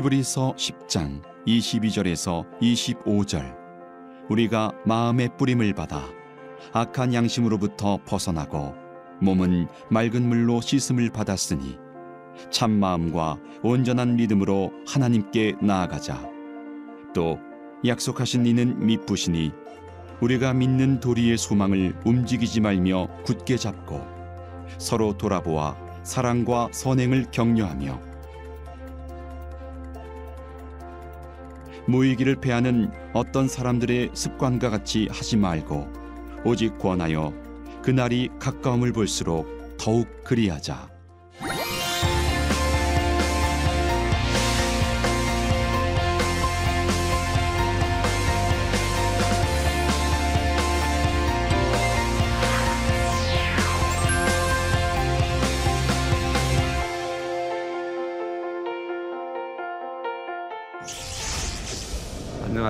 히브리서 10장 22절에서 25절. 우리가 마음의 뿌림을 받아 악한 양심으로부터 벗어나고 몸은 맑은 물로 씻음을 받았으니 참 마음과 온전한 믿음으로 하나님께 나아가자. 또 약속하신 이는 믿부시니 우리가 믿는 도리의 소망을 움직이지 말며 굳게 잡고 서로 돌아보아 사랑과 선행을 격려하며 모이기를 패하는 어떤 사람들의 습관과 같이 하지 말고 오직 권하여 그날이 가까움을 볼수록 더욱 그리하자.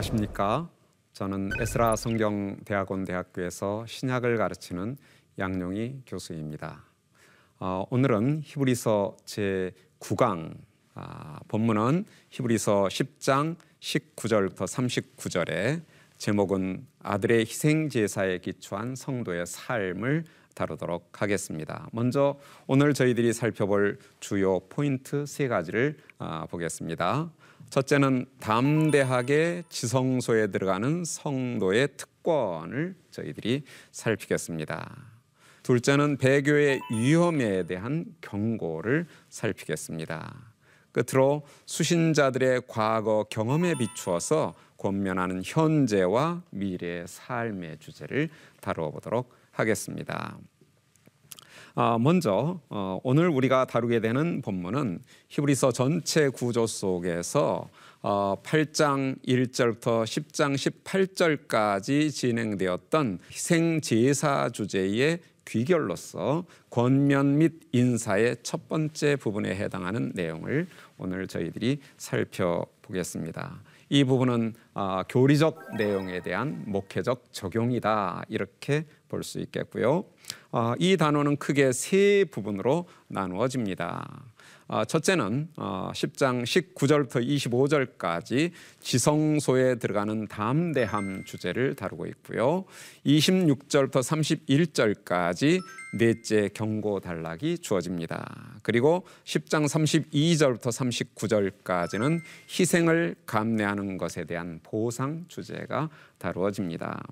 안녕하십니까? 저는 에스라 성경 대학원 대학교에서 신약을 가르치는 양용희 교수입니다. 어, 오늘은 히브리서 제 9강 아, 본문은 히브리서 10장 19절부터 39절에 제목은 아들의 희생 제사에 기초한 성도의 삶을 다루도록 하겠습니다. 먼저 오늘 저희들이 살펴볼 주요 포인트 세 가지를 아, 보겠습니다. 첫째는 담대하게 지성소에 들어가는 성도의 특권을 저희들이 살피겠습니다. 둘째는 배교의 위험에 대한 경고를 살피겠습니다. 끝으로 수신자들의 과거 경험에 비추어서 권면하는 현재와 미래의 삶의 주제를 다루어 보도록 하겠습니다. 아, 먼저 어, 오늘 우리가 다루게 되는 본문은 히브리서 전체 구조 속에서 8장 어, 1절부터 10장 18절까지 진행되었던 희생 제사 주제의 귀결로서 권면 및 인사의 첫 번째 부분에 해당하는 내용을 오늘 저희들이 살펴보겠습니다. 이 부분은 어, 교리적 내용에 대한 목회적 적용이다 이렇게 볼 수 있겠고요. 어, 이 단어는 크게 세 부분으로 나누어집니다. 어, 첫째는 10장 19절부터 25절까지 지성소에 들어가는 담대함 주제를 다루고 있고요. 26절부터 31절까지 넷째 경고 단락이 주어집니다. 그리고 10장 32절부터 39절까지는 희생을 감내하는 것에 대한 보상 주제가 다루어집니다.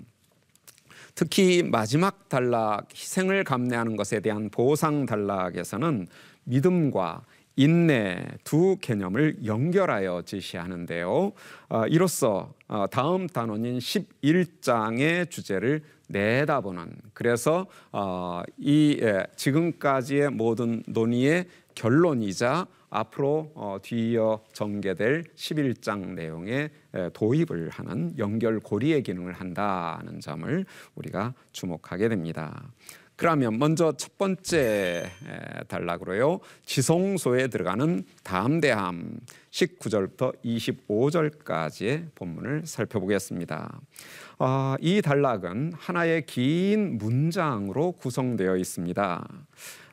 특히 마지막 단락 희생을 감내하는 것에 대한 보상 단락에서는 믿음과 인내 두 개념을 연결하여 제시하는데요. 어, 이로써 어, 다음 단원인 11장의 주제를 내다보는 그래서 어, 이 예, 지금까지의 모든 논의의 결론이자 앞으로 어, 뒤이어 전개될 11장 내용에 도입을 하는 연결고리의 기능을 한다는 점을 우리가 주목하게 됩니다. 그러면 먼저 첫 번째 단락으로요. 지성소에 들어가는 담대함 19절부터 25절까지의 본문을 살펴보겠습니다. 아, 이 단락은 하나의 긴 문장으로 구성되어 있습니다.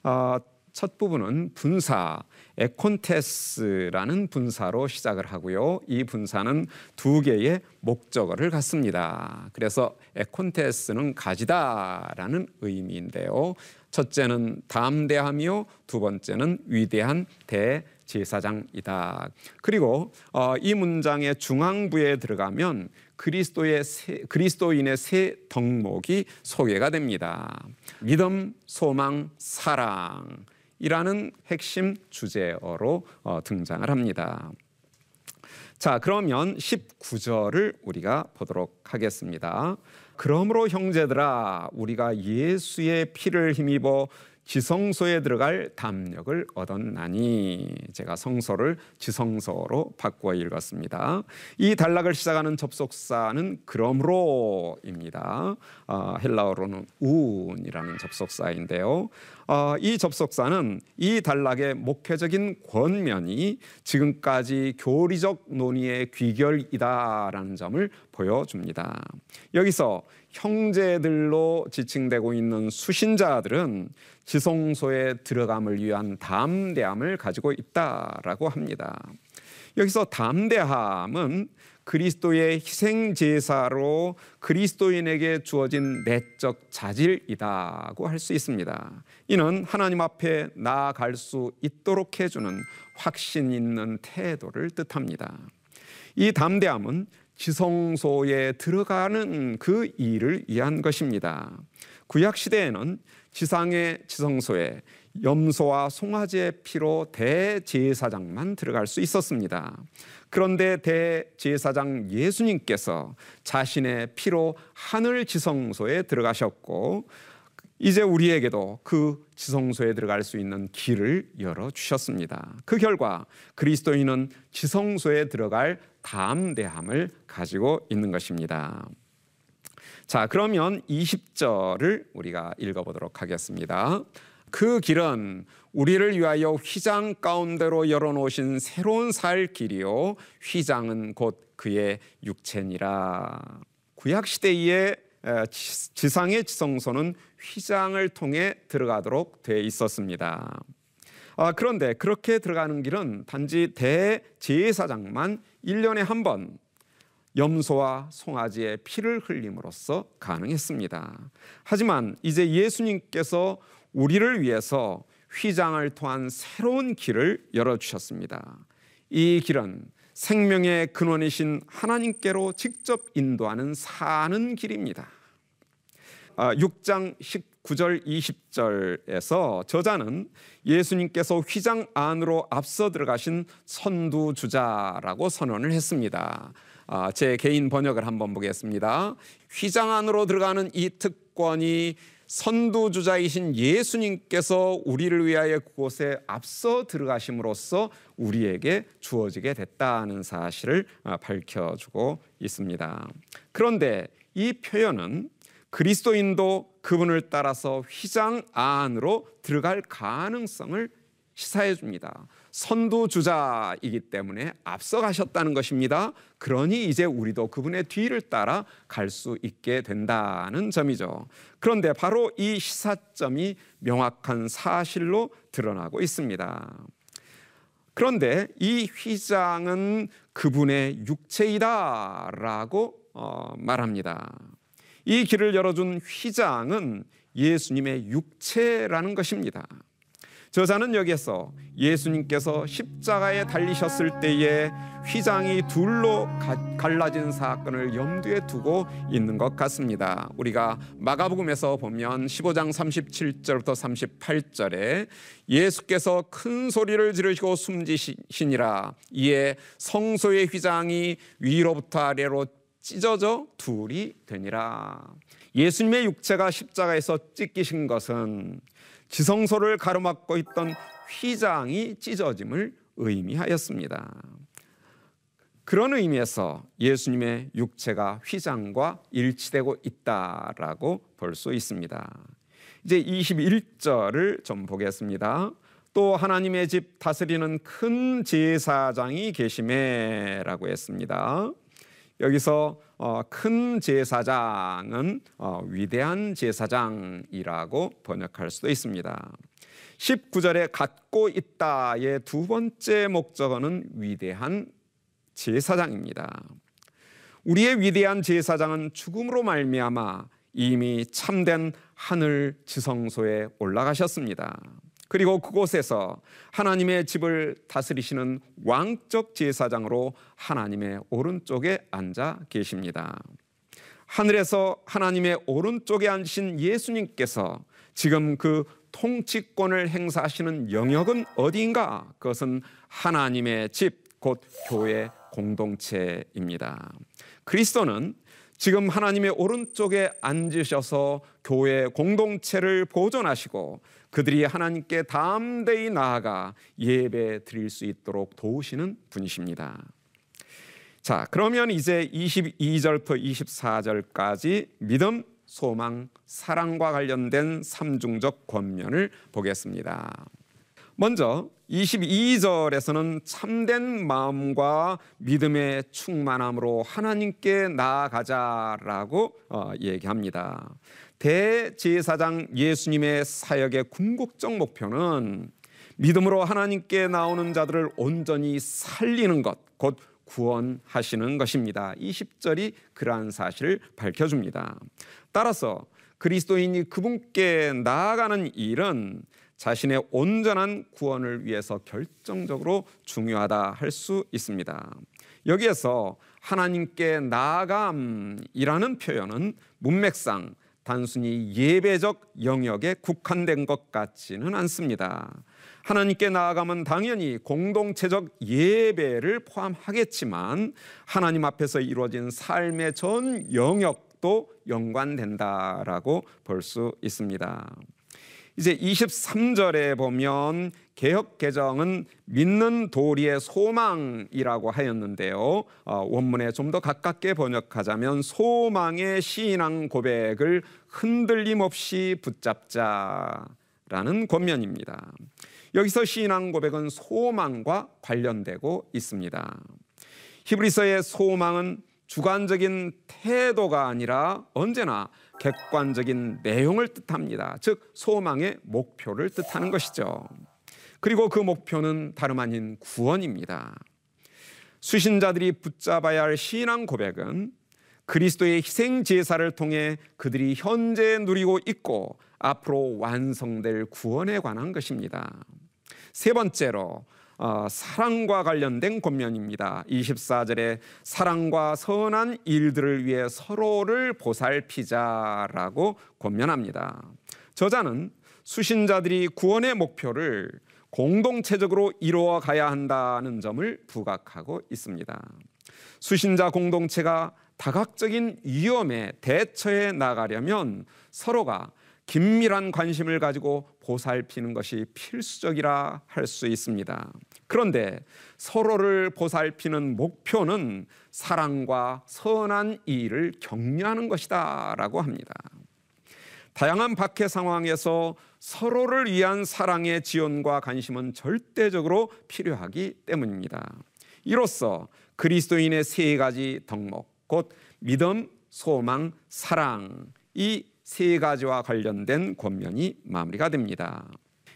아, 첫 부분은 분사 에콘테스라는 분사로 시작을 하고요. 이 분사는 두 개의 목적어를 갖습니다. 그래서 에콘테스는 가지다라는 의미인데요. 첫째는 담대하며 두 번째는 위대한 대제사장이다. 그리고 어, 이 문장의 중앙부에 들어가면 그리스도의 세, 그리스도인의 세 덕목이 소개가 됩니다. 믿음, 소망, 사랑. 이라는 핵심 주제어로 어, 등장을 합니다. 자, 그러면 19절을 우리가 보도록 하겠습니다. 그러므로 형제들아 우리가 예수의 피를 힘입어 지성소에 들어갈 담력을 얻었나니 제가 성서를 지성서로 바꾸어 읽었습니다. 이 단락을 시작하는 접속사는 그러므로입니다. 어, 헬라어로는 운이라는 접속사인데요. 어, 이 접속사는 이 단락의 목회적인 권면이 지금까지 교리적 논의의 귀결이다라는 점을 보여줍니다. 여기서 형제들로 지칭되고 있는 수신자들은 지성소에 들어감을 위한 담대함을 가지고 있다라고 합니다. 여기서 담대함은 그리스도의 희생 제사로 그리스도인에게 주어진 내적 자질이다고 할 수 있습니다. 이는 하나님 앞에 나아갈 수 있도록 해주는 확신 있는 태도를 뜻합니다. 이 담대함은 지성소에 들어가는 그 일을 위한 것입니다. 구약 시대에는 지상의 지성소에 염소와 송아지의 피로 대제사장만 들어갈 수 있었습니다. 그런데 대제사장 예수님께서 자신의 피로 하늘 지성소에 들어가셨고 이제 우리에게도 그 지성소에 들어갈 수 있는 길을 열어 주셨습니다. 그 결과 그리스도인은 지성소에 들어갈 담대함을 가지고 있는 것입니다. 자, 그러면 20절을 우리가 읽어 보도록 하겠습니다. 그 길은 우리를 위하여 휘장 가운데로 열어놓으신 새로운 살 길이요 휘장은 곧 그의 육체니라. 구약 시대에 지상의 지성소는 휘장을 통해 들어가도록 돼 있었습니다. 아, 그런데 그렇게 들어가는 길은 단지 대제사장만 1년에 한 번 염소와 송아지의 피를 흘림으로써 가능했습니다. 하지만 이제 예수님께서 우리를 위해서 휘장을 통한 새로운 길을 열어주셨습니다. 이 길은 생명의 근원이신 하나님께로 직접 인도하는 사는 길입니다. 6장 아, 19절 20절에서 저자는 예수님께서 휘장 안으로 앞서 들어가신 선두주자라고 선언을 했습니다. 아, 제 개인 번역을 한번 보겠습니다. 휘장 안으로 들어가는 이 특권이 선두주자이신 예수님께서 우리를 위하여 그곳에 앞서 들어가심으로써 우리에게 주어지게 됐다는 사실을 아, 밝혀주고 있습니다. 그런데 이 표현은 그리스도인도 그분을 따라서 휘장 안으로 들어갈 가능성을 시사해 줍니다. 선두주자이기 때문에 앞서가셨다는 것입니다. 그러니 이제 우리도 그분의 뒤를 따라 갈 수 있게 된다는 점이죠. 그런데 바로 이 시사점이 명확한 사실로 드러나고 있습니다. 그런데 이 휘장은 그분의 육체이다라고 어, 말합니다. 이 길을 열어준 휘장은 예수님의 육체라는 것입니다. 저자는 여기에서 예수님께서 십자가에 달리셨을 때에 휘장이 둘로 갈라진 사건을 염두에 두고 있는 것 같습니다. 우리가 마가복음에서 보면 15장 37절부터 38절에 예수께서 큰 소리를 지르시고 숨지시니라 이에 성소의 휘장이 위로부터 아래로 찢어져 둘이 되니라. 예수님의 육체가 십자가에서 찢기신 것은 지성소를 가로막고 있던 휘장이 찢어짐을 의미하였습니다. 그런 의미에서 예수님의 육체가 휘장과 일치되고 있다라고 볼 수 있습니다. 이제 21절을 좀 보겠습니다. 또 하나님의 집 다스리는 큰 제사장이 계심에라고 했습니다. 여기서 어, 큰 제사장은 어, 위대한 제사장이라고 번역할 수도 있습니다. 19절에 갖고 있다의 두 번째 목적어는 위대한 제사장입니다. 우리의 위대한 제사장은 죽음으로 말미암아 이미 참된 하늘 지성소에 올라가셨습니다. 그리고 그곳에서 하나님의 집을 다스리시는 왕적 제사장으로 하나님의 오른쪽에 앉아 계십니다. 하늘에서 하나님의 오른쪽에 앉으신 예수님께서 지금 그 통치권을 행사하시는 영역은 어디인가? 그것은 하나님의 집, 곧 교회 공동체입니다. 그리스도는 지금 하나님의 오른쪽에 앉으셔서 교회 공동체를 보존하시고 그들이 하나님께 담대히 나아가 예배 드릴 수 있도록 도우시는 분이십니다. 자, 그러면 이제 22절부터 24절까지 믿음, 소망, 사랑과 관련된 삼중적 권면을 보겠습니다. 먼저 22절에서는 참된 마음과 믿음의 충만함으로 하나님께 나아가자라고 어, 얘기합니다. 대제사장 예수님의 사역의 궁극적 목표는 믿음으로 하나님께 나오는 자들을 온전히 살리는 것, 곧 구원하시는 것입니다. 이 10절이 그러한 사실을 밝혀줍니다. 따라서 그리스도인이 그분께 나아가는 일은 자신의 온전한 구원을 위해서 결정적으로 중요하다 할 수 있습니다. 여기에서 하나님께 나아감이라는 표현은 문맥상 단순히 예배적 영역에 국한된 것 같지는 않습니다. 하나님께 나아가면 당연히 공동체적 예배를 포함하겠지만 하나님 앞에서 이루어진 삶의 전 영역도 연관된다라고 볼 수 있습니다. 이제 23절에 보면 개혁 개정은 믿는 도리의 소망이라고 하였는데요. 어, 원문에 좀 더 가깝게 번역하자면 소망의 신앙 고백을 흔들림 없이 붙잡자라는 권면입니다. 여기서 신앙 고백은 소망과 관련되고 있습니다. 히브리서의 소망은 주관적인 태도가 아니라 언제나 객관적인 내용을 뜻합니다. 즉 소망의 목표를 뜻하는 것이죠. 그리고 그 목표는 다름 아닌 구원입니다. 수신자들이 붙잡아야 할 신앙 고백은 그리스도의 희생 제사를 통해 그들이 현재 누리고 있고 앞으로 완성될 구원에 관한 것입니다. 세 번째로 어, 사랑과 관련된 권면입니다. 24절에 사랑과 선한 일들을 위해 서로를 보살피자라고 권면합니다. 저자는 수신자들이 구원의 목표를 공동체적으로 이루어 가야 한다는 점을 부각하고 있습니다. 수신자 공동체가 다각적인 위험에 대처해 나가려면 서로가 긴밀한 관심을 가지고 보살피는 것이 필수적이라 할 수 있습니다. 그런데 서로를 보살피는 목표는 사랑과 선한 일을 격려하는 것이다라고 합니다. 다양한 박해 상황에서 서로를 위한 사랑의 지원과 관심은 절대적으로 필요하기 때문입니다. 이로써 그리스도인의 세 가지 덕목, 곧 믿음, 소망, 사랑, 이 세 가지와 관련된 권면이 마무리가 됩니다.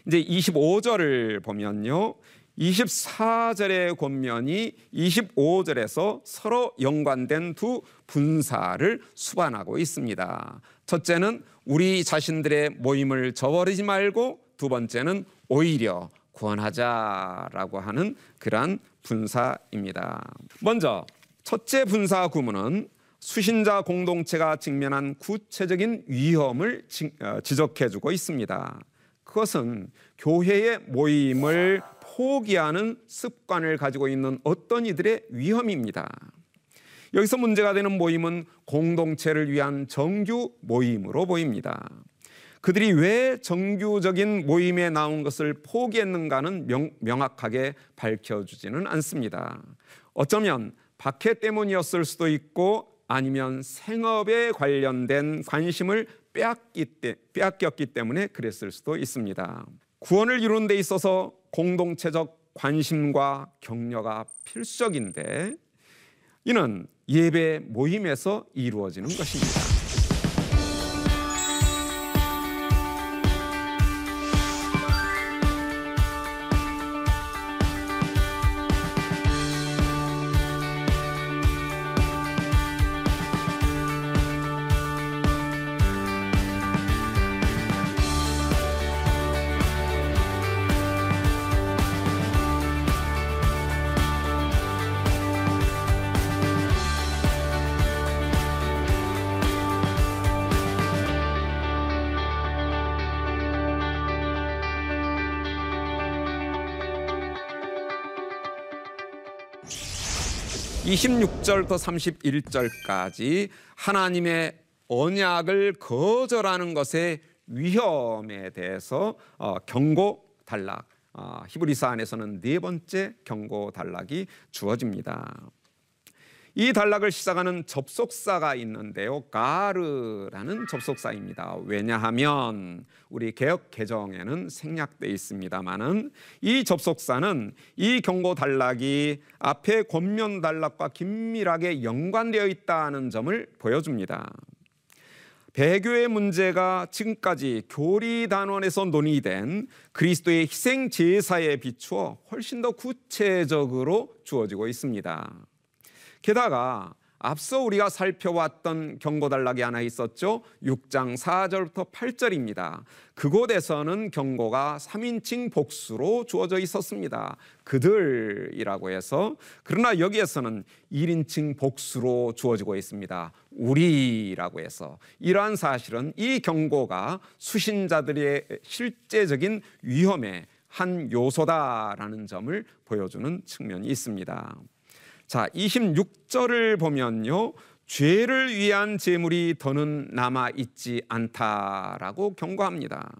이제 25절을 보면요. 24절의 권면이 25절에서 서로 연관된 두 분사를 수반하고 있습니다. 첫째는 우리 자신들의 모임을 저버리지 말고 두 번째는 오히려 구원하자라고 하는 그러한 분사입니다. 먼저 첫째 분사 구문은 수신자 공동체가 직면한 구체적인 위험을 어, 지적해주고 있습니다. 그것은 교회의 모임을 포기하는 습관을 가지고 있는 어떤 이들의 위험입니다. 여기서 문제가 되는 모임은 공동체를 위한 정규 모임으로 보입니다. 그들이 왜 정규적인 모임에 나온 것을 포기했는가는 명, 명확하게 밝혀주지는 않습니다. 어쩌면 박해 때문이었을 수도 있고 아니면 생업에 관련된 관심을 빼앗기 때, 빼앗겼기 때문에 그랬을 수도 있습니다. 구원을 이루는 데 있어서 공동체적 관심과 격려가 필수적인데 이는 예배 모임에서 이루어지는 것입니다. 26절부터 31절까지 하나님의 언약을 거절하는 것의 위험에 대해서 어, 경고 단락 어, 히브리서 안에서는 네 번째 경고 단락이 주어집니다. 이 단락을 시작하는 접속사가 있는데요. 가르라는 접속사입니다. 왜냐하면 우리 개혁 개정에는 생략돼 있습니다만은 이 접속사는 이 경고 단락이 앞에 권면 단락과 긴밀하게 연관되어 있다는 점을 보여줍니다. 배교의 문제가 지금까지 교리 단원에서 논의된 그리스도의 희생 제사에 비추어 훨씬 더 구체적으로 주어지고 있습니다. 게다가 앞서 우리가 살펴왔던 경고단락이 하나 있었죠. 6장 4절부터 8절입니다. 그곳에서는 경고가 3인칭 복수로 주어져 있었습니다. 그들이라고 해서 그러나 여기에서는 1인칭 복수로 주어지고 있습니다. 우리라고 해서 이러한 사실은 이 경고가 수신자들의 실제적인 위험의 한 요소다라는 점을 보여주는 측면이 있습니다. 자, 26절을 보면요. 죄를 위한 제물이 더는 남아 있지 않다라고 경고합니다.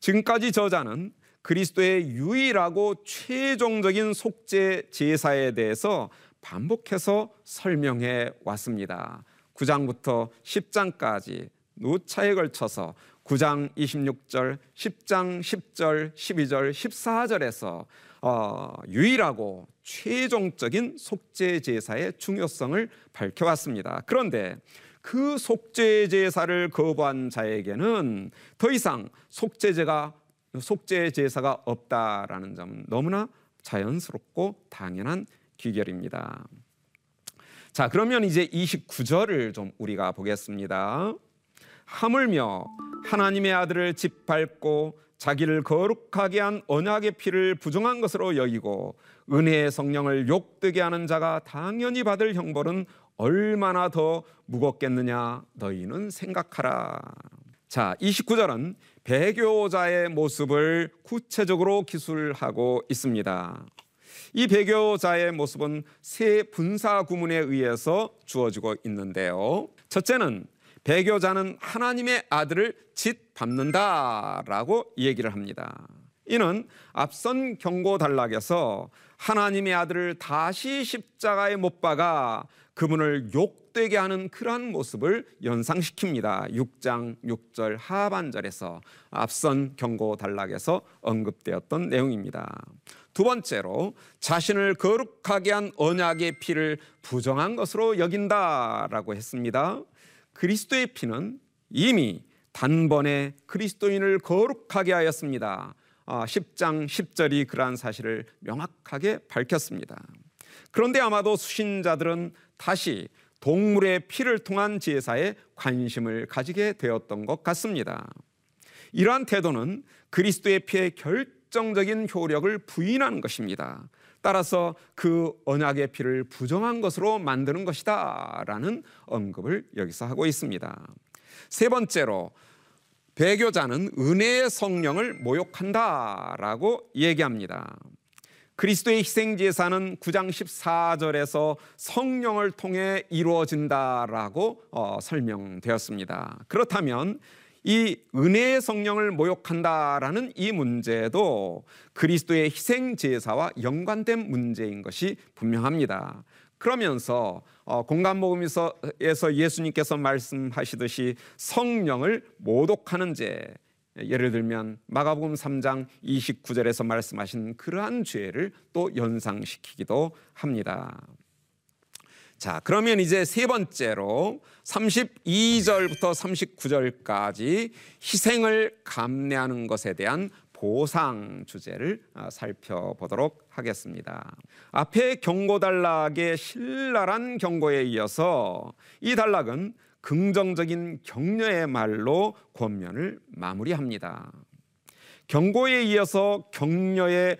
지금까지 저자는 그리스도의 유일하고 최종적인 속죄 제사에 대해서 반복해서 설명해 왔습니다. 9장부터 10장까지 노차에 걸쳐서 9장 26절, 10장 10절, 12절, 14절에서 어, 유일하고 최종적인 속죄 제사의 중요성을 밝혀왔습니다. 그런데 그 속죄 제사를 거부한 자에게는 더 이상 속죄제가 속죄 제사가 없다라는 점은 너무나 자연스럽고 당연한 귀결입니다. 자, 그러면 이제 29절을 좀 우리가 보겠습니다. 하물며 하나님의 아들을 짓밟고 자기를 거룩하게 한 언약의 피를 부정한 것으로 여기고 은혜의 성령을 욕되게 하는 자가 당연히 받을 형벌은 얼마나 더 무겁겠느냐 너희는 생각하라. 자, 29절은 배교자의 모습을 구체적으로 기술하고 있습니다. 이 배교자의 모습은 세 분사 구문에 의해서 주어지고 있는데요. 첫째는 배교자는 하나님의 아들을 짓밟는다라고 얘기를 합니다. 이는 앞선 경고 단락에서 하나님의 아들을 다시 십자가에 못 박아 그분을 욕되게 하는 그러한 모습을 연상시킵니다. 6장 6절 하반절에서 앞선 경고 단락에서 언급되었던 내용입니다. 두 번째로 자신을 거룩하게 한 언약의 피를 부정한 것으로 여긴다라고 했습니다. 그리스도의 피는 이미 단번에 그리스도인을 거룩하게 하였습니다. 10장 아, 10절이 그러한 사실을 명확하게 밝혔습니다. 그런데 아마도 수신자들은 다시 동물의 피를 통한 제사에 관심을 가지게 되었던 것 같습니다. 이러한 태도는 그리스도의 피의 결정적인 효력을 부인하는 것입니다. 따라서 그 언약의 피를 부정한 것으로 만드는 것이다 라는 언급을 여기서 하고 있습니다. 세 번째로 배교자는 은혜의 성령을 모욕한다라고 얘기합니다. 그리스도의 희생 제사는 9장 14절에서 성령을 통해 이루어진다라고 어, 설명되었습니다. 그렇다면 이 은혜의 성령을 모욕한다라는 이 문제도 그리스도의 희생 제사와 연관된 문제인 것이 분명합니다. 그러면서 어, 공간 모금에서 예수님께서 말씀하시듯이 성령을 모독하는 죄 예를 들면 마가복음 3장 29절에서 말씀하신 그러한 죄를 또 연상시키기도 합니다. 자, 그러면 이제 세 번째로 32절부터 39절까지 희생을 감내하는 것에 대한 보상 주제를 아, 살펴보도록 하겠습니다. 앞에 경고 단락의 신랄한 경고에 이어서 이 단락은 긍정적인 격려의 말로 권면을 마무리합니다. 경고에 이어서 격려의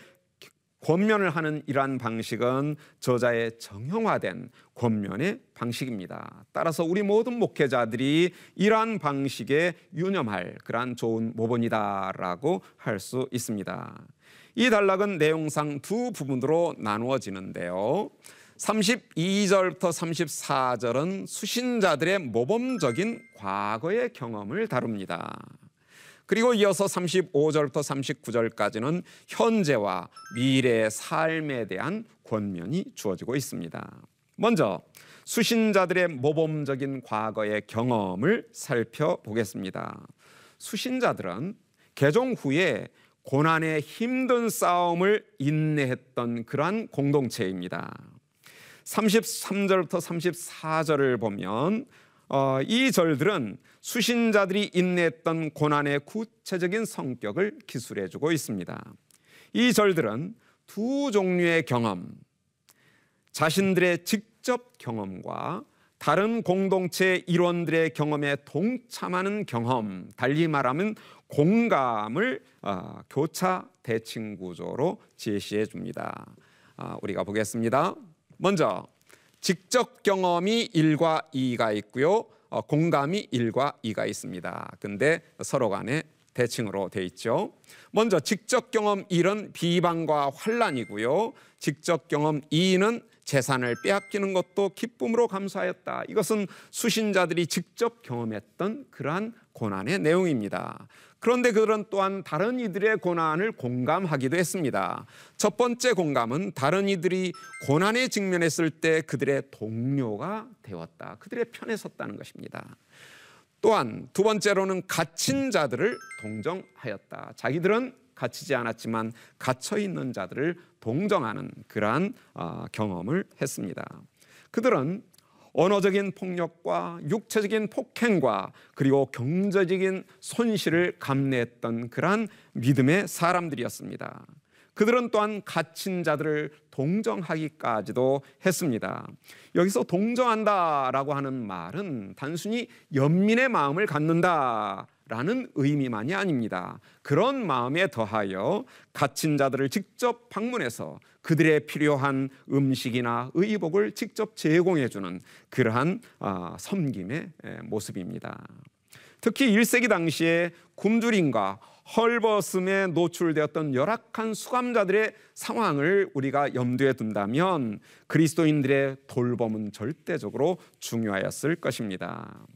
권면을 하는 이러한 방식은 저자의 정형화된 권면의 방식입니다. 따라서 우리 모든 목회자들이 이러한 방식에 유념할 그러한 좋은 모본이다라고 할 수 있습니다. 이 단락은 내용상 두 부분으로 나누어지는데요. 32절부터 34절은 수신자들의 모범적인 과거의 경험을 다룹니다. 그리고 이어서 35절부터 39절까지는 현재와 미래의 삶에 대한 권면이 주어지고 있습니다. 먼저 수신자들의 모범적인 과거의 경험을 살펴보겠습니다. 수신자들은 개종 후에 고난의 힘든 싸움을 인내했던 그러한 공동체입니다. 33절부터 34절을 보면 어, 이 절들은 수신자들이 인내했던 고난의 구체적인 성격을 기술해주고 있습니다. 이 절들은 두 종류의 경험, 자신들의 직접 경험과 다른 공동체 일원들의 경험에 동참하는 경험, 달리 말하면 공감을 어, 교차 대칭 구조로 제시해 줍니다. 어, 우리가 보겠습니다. 먼저 직접 경험이 1과 2가 있고요. 어, 공감이 1과 2가 있습니다. 근데 서로 간에 대칭으로 돼 있죠. 먼저 직접 경험 1은 비방과 환란이고요. 직접 경험 2는 재산을 빼앗기는 것도 기쁨으로 감사하였다. 이것은 수신자들이 직접 경험했던 그러한 고난의 내용입니다. 그런데 그들은 또한 다른 이들의 고난을 공감하기도 했습니다. 첫 번째 공감은 다른 이들이 고난에 직면했을 때 그들의 동료가 되었다. 그들의 편에 섰다는 것입니다. 또한 두 번째로는 갇힌 자들을 동정하였다. 자기들은 갇히지 않았지만 갇혀 있는 자들을 동정하는 그러한 어, 경험을 했습니다. 그들은 언어적인 폭력과 육체적인 폭행과 그리고 경제적인 손실을 감내했던 그러한 믿음의 사람들이었습니다. 그들은 또한 갇힌 자들을 동정하기까지도 했습니다. 여기서 동정한다라고 하는 말은 단순히 연민의 마음을 갖는다. 라는 의미만이 아닙니다. 그런 마음에 더하여 갇힌 자들을 직접 방문해서 그들의 필요한 음식이나 의복을 직접 제공해 주는 그러한 아, 섬김의 모습입니다. 특히 1세기 당시에 굶주림과 헐벗음에 노출되었던 열악한 수감자들의 상황을 우리가 염두에 둔다면 그리스도인들의 돌봄은 절대적으로 중요하였을 것입니다.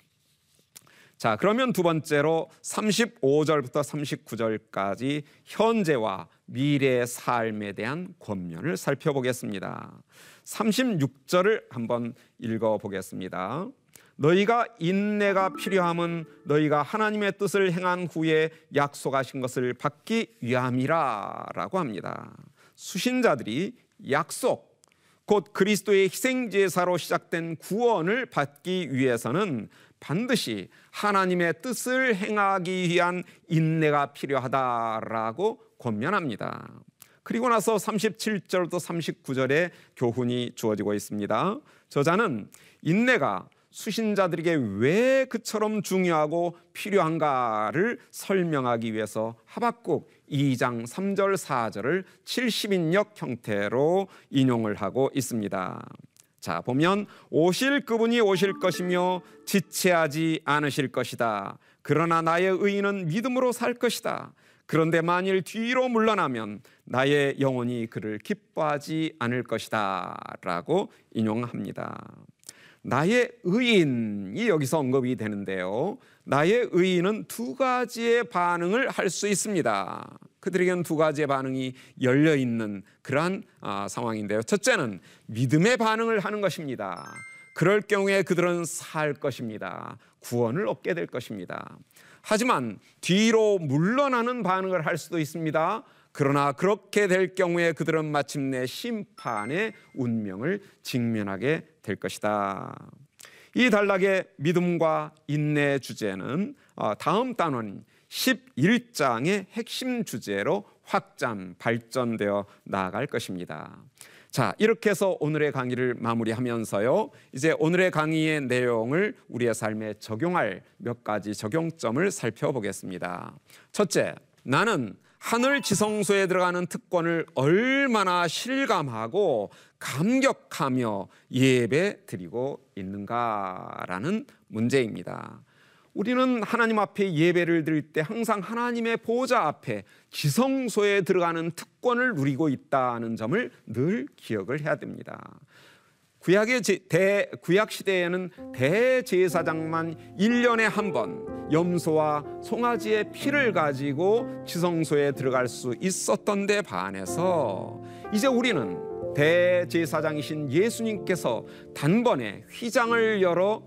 자, 그러면 두 번째로 35절부터 39절까지 현재와 미래의 삶에 대한 권면을 살펴보겠습니다. 36절을 한번 읽어 보겠습니다. 너희가 인내가 필요함은 너희가 하나님의 뜻을 행한 후에 약속하신 것을 받기 위함이라라고 합니다. 수신자들이 약속 곧 그리스도의 희생 제사로 시작된 구원을 받기 위해서는 반드시 하나님의 뜻을 행하기 위한 인내가 필요하다라고 권면합니다. 그리고 나서 37절부터 39절에 교훈이 주어지고 있습니다. 저자는 인내가 수신자들에게 왜 그처럼 중요하고 필요한가를 설명하기 위해서 하박국 2장 3절 4절을 70인역 형태로 인용을 하고 있습니다. 자, 보면 오실 그분이 오실 것이며 지체하지 않으실 것이다. 그러나 나의 의인은 믿음으로 살 것이다. 그런데 만일 뒤로 물러나면 나의 영혼이 그를 기뻐하지 않을 것이다. 라고 인용합니다. 나의 의인이 여기서 언급이 되는데요. 나의 의인은 두 가지의 반응을 할 수 있습니다. 그들에게는 두 가지의 반응이 열려 있는 그러한 아, 상황인데요. 첫째는 믿음의 반응을 하는 것입니다. 그럴 경우에 그들은 살 것입니다. 구원을 얻게 될 것입니다. 하지만 뒤로 물러나는 반응을 할 수도 있습니다. 그러나 그렇게 될 경우에 그들은 마침내 심판의 운명을 직면하게 될 것이다. 이 단락의 믿음과 인내 주제는 어, 다음 단원 11장의 핵심 주제로 확장, 발전되어 나아갈 것입니다. 자, 이렇게 해서 오늘의 강의를 마무리하면서요. 이제 오늘의 강의의 내용을 우리의 삶에 적용할 몇 가지 적용점을 살펴보겠습니다. 첫째, 나는 하늘 지성소에 들어가는 특권을 얼마나 실감하고 감격하며 예배 드리고 있는가라는 문제입니다. 우리는 하나님 앞에 예배를 드릴 때 항상 하나님의 보좌 앞에 지성소에 들어가는 특권을 누리고 있다는 점을 늘 기억을 해야 됩니다. 구약의 대, 구약 시대에는 대제사장만 1년에 한 번 염소와 송아지의 피를 가지고 지성소에 들어갈 수 있었던 데 반해서 이제 우리는 대제사장이신 예수님께서 단번에 휘장을 열어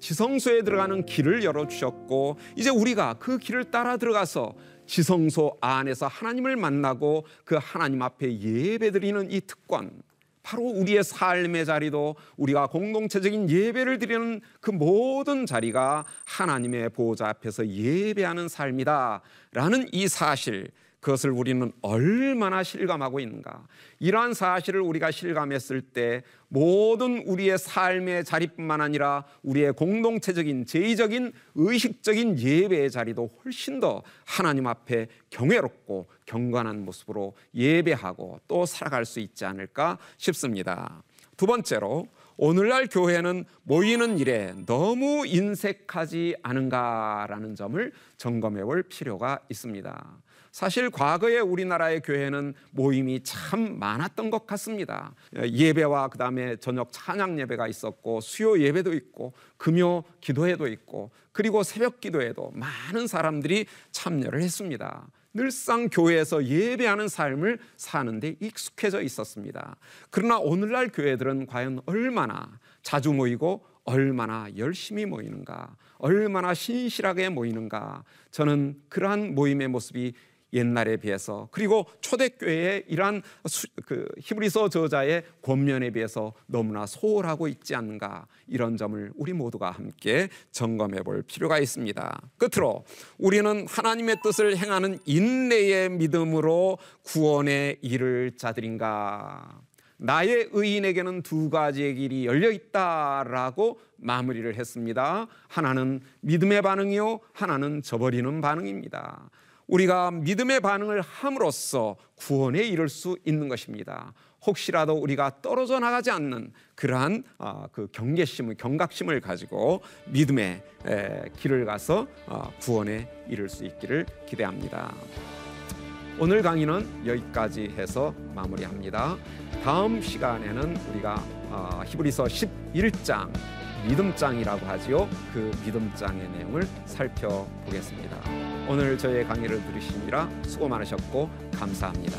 지성소에 들어가는 길을 열어 주셨고 이제 우리가 그 길을 따라 들어가서 지성소 안에서 하나님을 만나고 그 하나님 앞에 예배드리는 이 특권 바로 우리의 삶의 자리도 우리가 공동체적인 예배를 드리는 그 모든 자리가 하나님의 보호자 앞에서 예배하는 삶이다라는 이 사실 그것을 우리는 얼마나 실감하고 있는가. 이러한 사실을 우리가 실감했을 때 모든 우리의 삶의 자리뿐만 아니라 우리의 공동체적인 제의적인 의식적인 예배의 자리도 훨씬 더 하나님 앞에 경외롭고 경건한 모습으로 예배하고 또 살아갈 수 있지 않을까 싶습니다. 두 번째로 오늘날 교회는 모이는 일에 너무 인색하지 않은가라는 점을 점검해 볼 필요가 있습니다. 사실 과거에 우리나라의 교회는 모임이 참 많았던 것 같습니다. 예배와 그다음에 저녁 찬양 예배가 있었고 수요 예배도 있고 금요 기도회도 있고 그리고 새벽 기도에도 많은 사람들이 참여를 했습니다. 늘상 교회에서 예배하는 삶을 사는데 익숙해져 있었습니다. 그러나 오늘날 교회들은 과연 얼마나 자주 모이고 얼마나 열심히 모이는가, 얼마나 신실하게 모이는가. 저는 그러한 모임의 모습이 옛날에 비해서 그리고 초대교회의 이러한 그 히브리서 저자의 권면에 비해서 너무나 소홀하고 있지 않는가 이런 점을 우리 모두가 함께 점검해 볼 필요가 있습니다. 끝으로 우리는 하나님의 뜻을 행하는 인내의 믿음으로 구원에 이를 자들인가 나의 의인에게는 두 가지의 길이 열려 있다라고 마무리를 했습니다. 하나는 믿음의 반응이요, 하나는 저버리는 반응입니다. 우리가 믿음의 반응을 함으로써 구원에 이를 수 있는 것입니다. 혹시라도 우리가 떨어져 나가지 않는 그러한 아, 그 경계심을 경각심을 가지고 믿음의 길을 가서 아, 구원에 이를 수 있기를 기대합니다. 오늘 강의는 여기까지 해서 마무리합니다. 다음 시간에는 우리가 아, 히브리서 11장 믿음장이라고 하지요. 그 믿음장의 내용을 살펴보겠습니다. 오늘 저의 강의를 들으시느라 수고 많으셨고 감사합니다.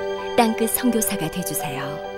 땅끝 성교사가 되주세요